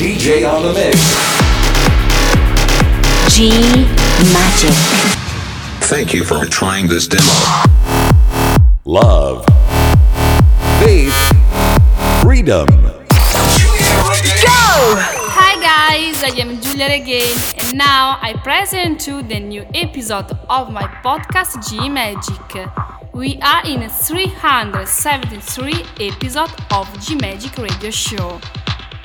DJ on the mix. G Magic. Thank you for trying this demo. Love. Faith. Freedom. Go! Hi guys, I am Giulia again, and now I present you the new episode of my podcast G Magic. We are in 373 episode of G Magic Radio Show.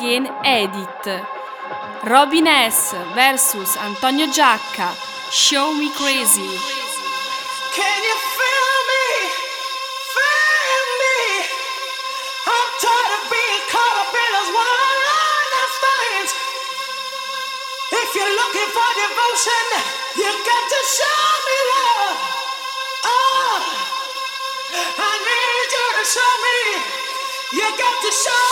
Again Edit. Robin S vs Antonio Giacca. Show me crazy. Can you feel me? Feel me. I'm tired of being caught up in this one of things. If you're looking for devotion, you got to show me love. Oh, I need you to show me. You got to show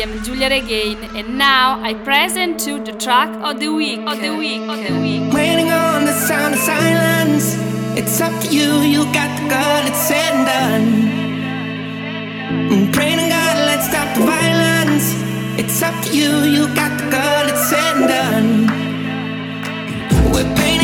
am Giulia Regain, and now I present to the track of the week. Of the week. Of the week. Waiting on the sound of silence. It's up to you. You got the gun. It's said and done. Mm, praying to God, let's stop the violence. It's up to you. You got the gun. It's said and done. We're painting.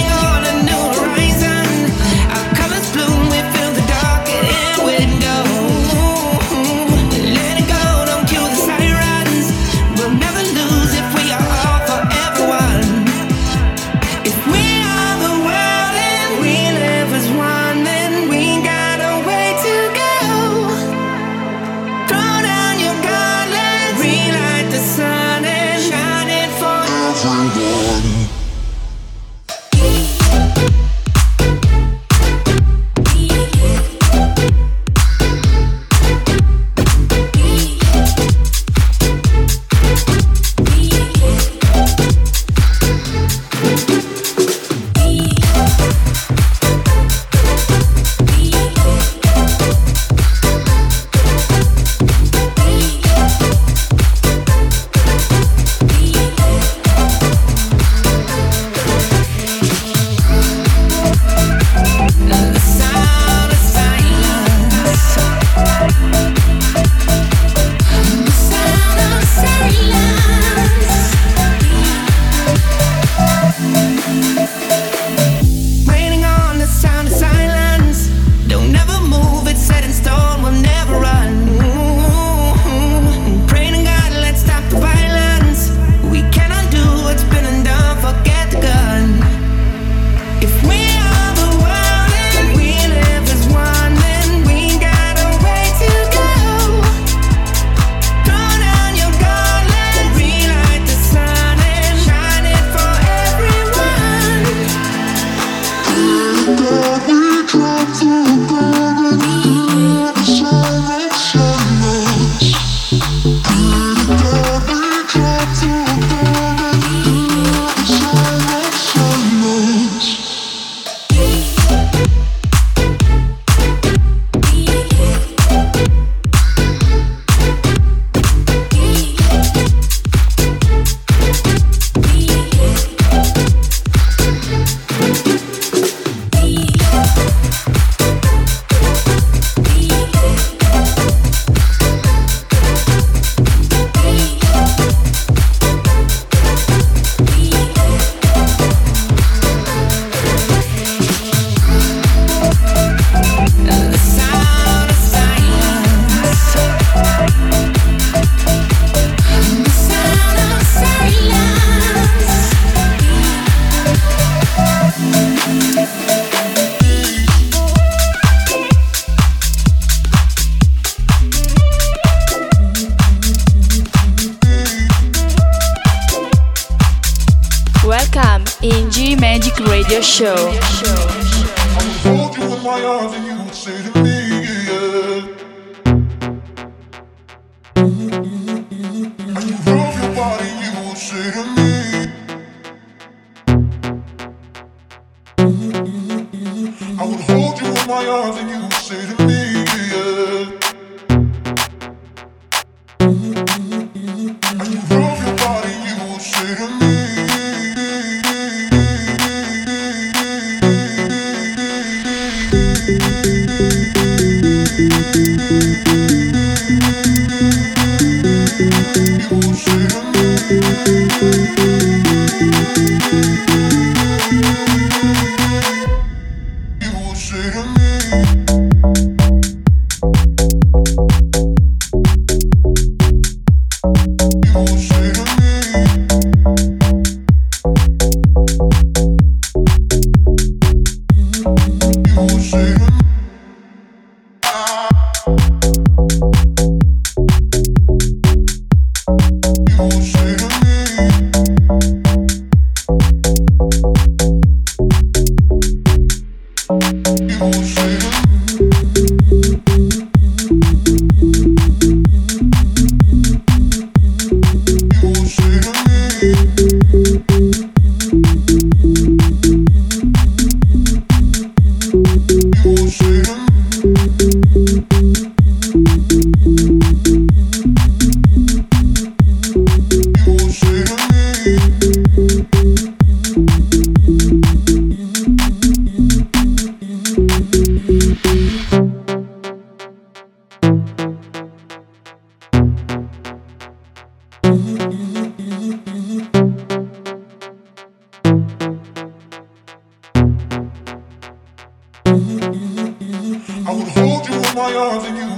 my arms and you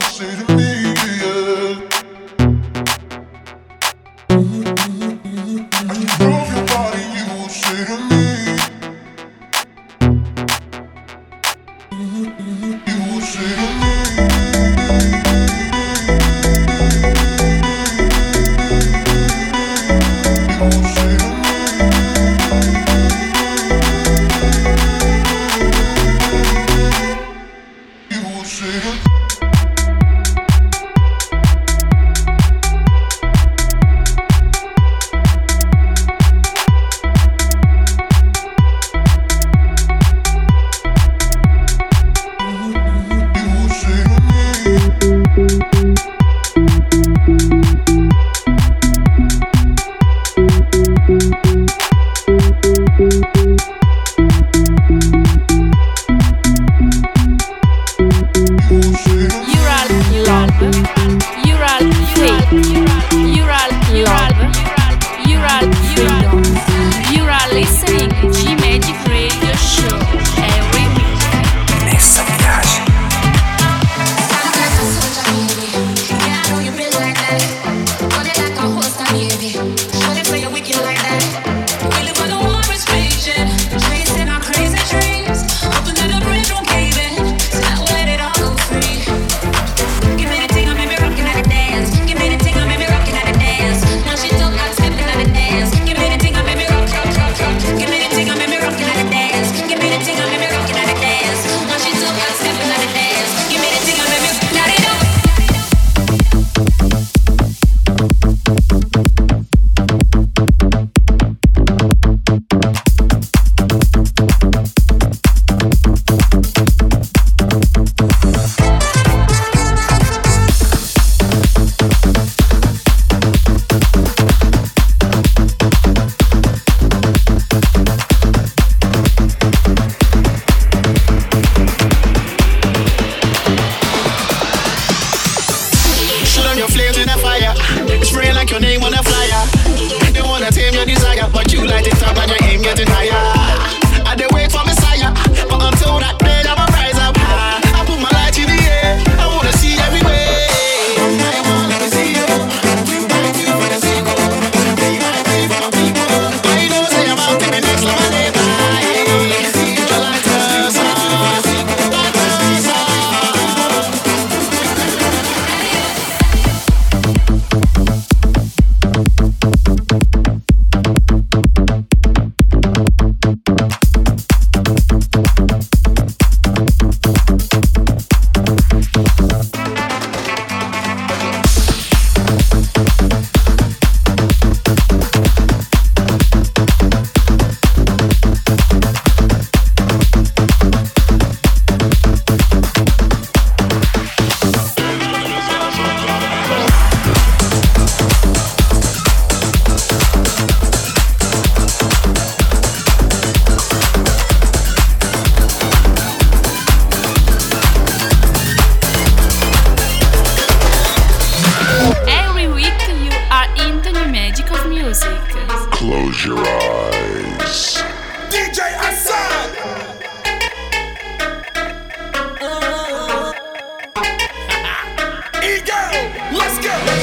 Close your eyes. DJ Assad!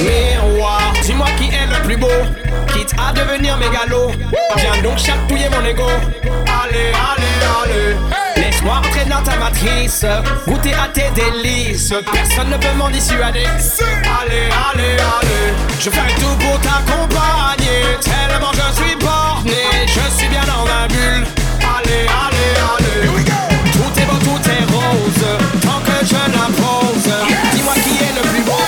Miroir, dis-moi qui est le plus beau, quitte à devenir mégalo. Viens donc chatouiller mon ego. Allez, allez, allez. Montrer dans ta matrice, goûter à tes délices. Personne ne peut m'en dissuader. Allez, allez, allez, je ferai tout pour t'accompagner. Tellement je suis borné, je suis bien dans ma bulle. Allez, allez, allez, tout est beau, tout est rose, tant que je l'impose. Dis-moi qui est le plus beau.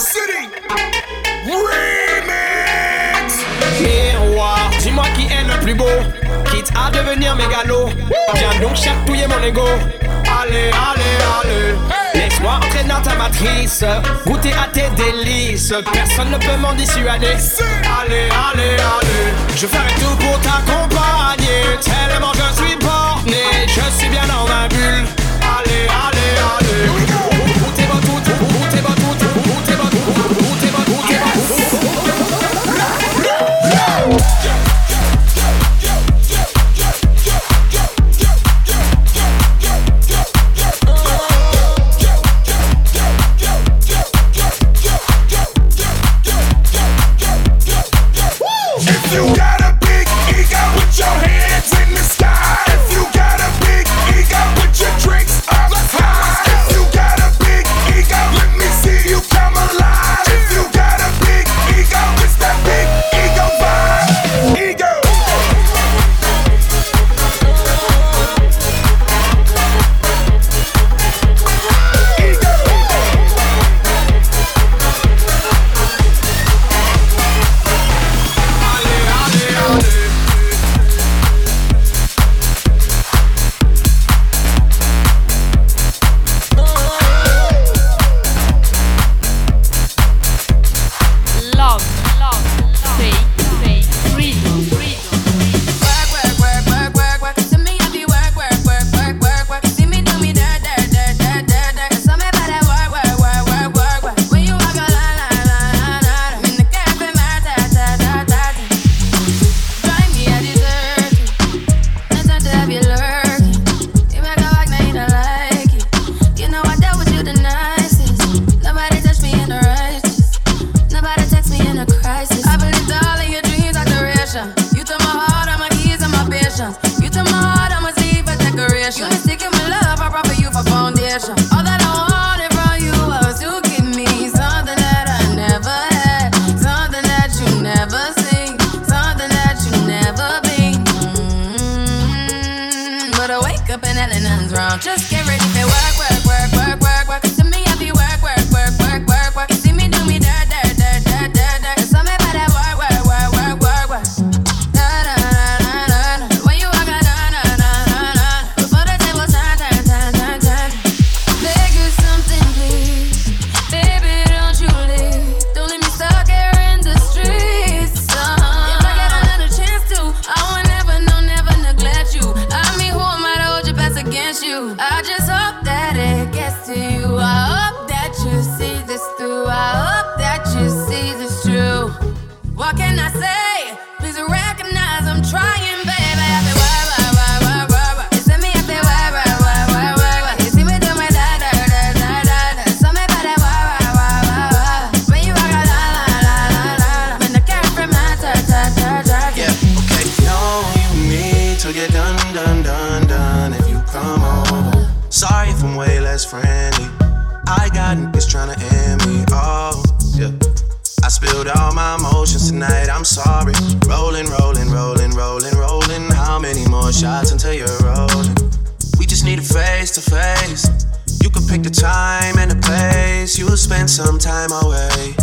City Miroir, dis-moi qui est le plus beau. Quitte à devenir mégalo. Viens donc chatouiller mon ego. Allez, allez, allez. Laisse-moi entrer dans ta matrice. Goûter à tes délices. Personne ne peut m'en dissuader. Allez, allez, allez. Je ferai tout pour t'accompagner. Tellement je suis borné Je suis bien dans ma bulle. Allez, allez, allez. days. You could pick the time and the place. You'll spend some time away.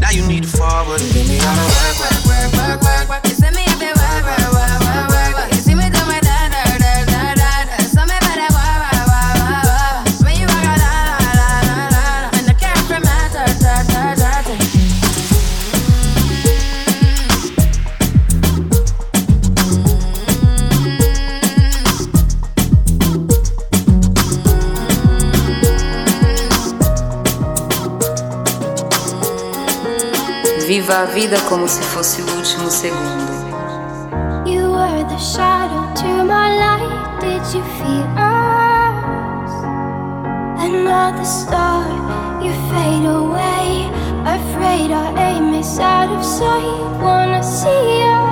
Now you need to forward and get me out of work, work, work, work, work, work. Send me up there, work, work, work, work. Viva a vida como se fosse o último segundo. You were the shadow to my light. Did you feel us? Another star, you fade away. Afraid our aim is out of sight. Wanna see you.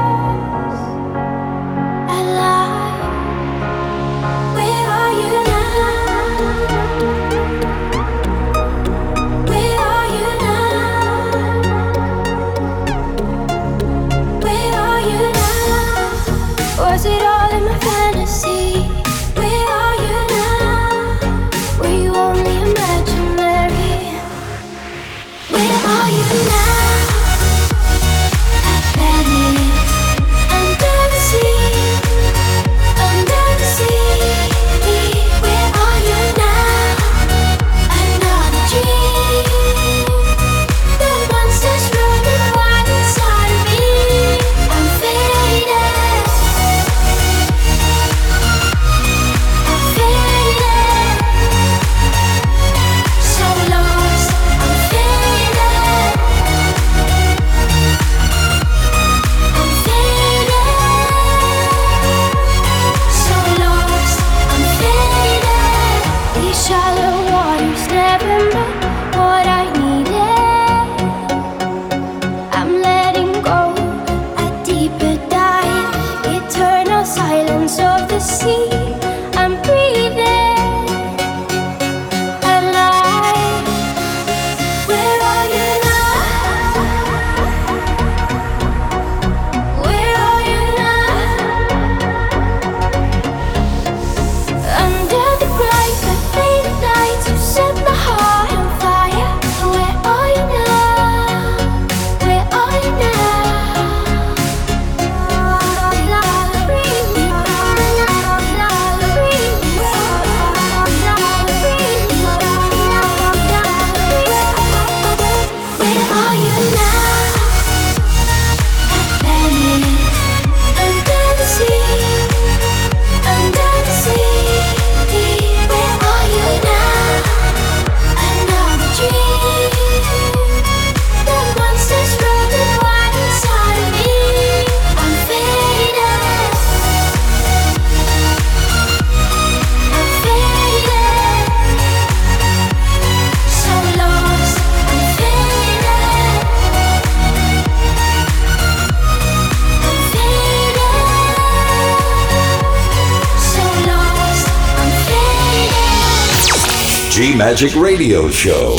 Magic Radio Show.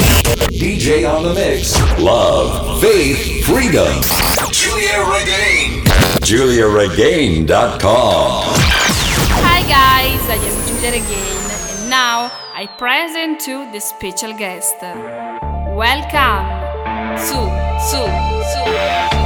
DJ on the Mix. Love, Faith, Freedom. Giulia Regain. GiuliaRegain.com. Hi guys, I am Giulia Regain, and now I present to the special guest. Welcome to, ZHU ZHU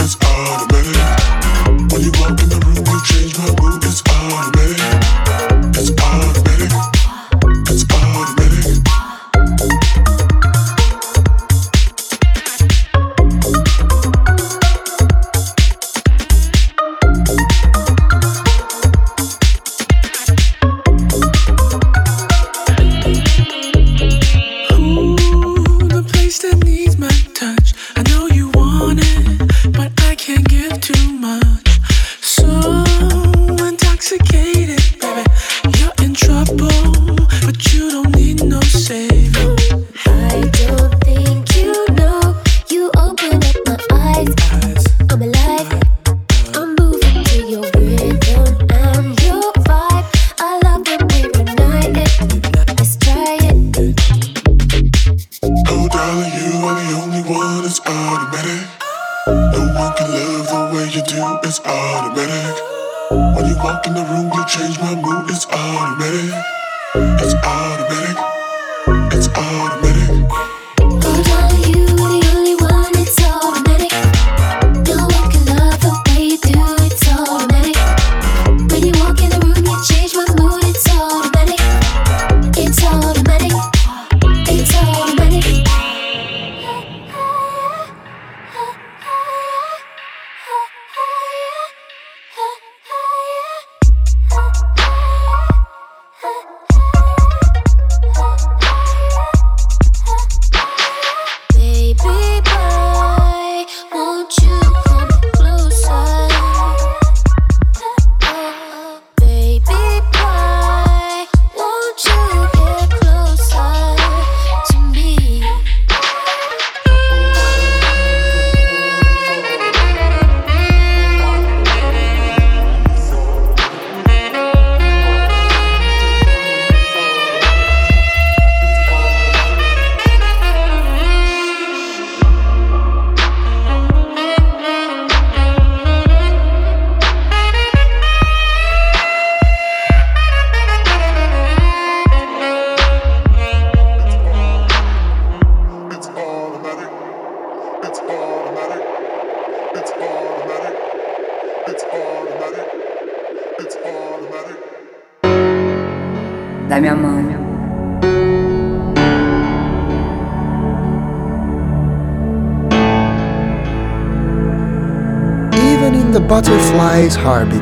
you butterfly's heartbeat,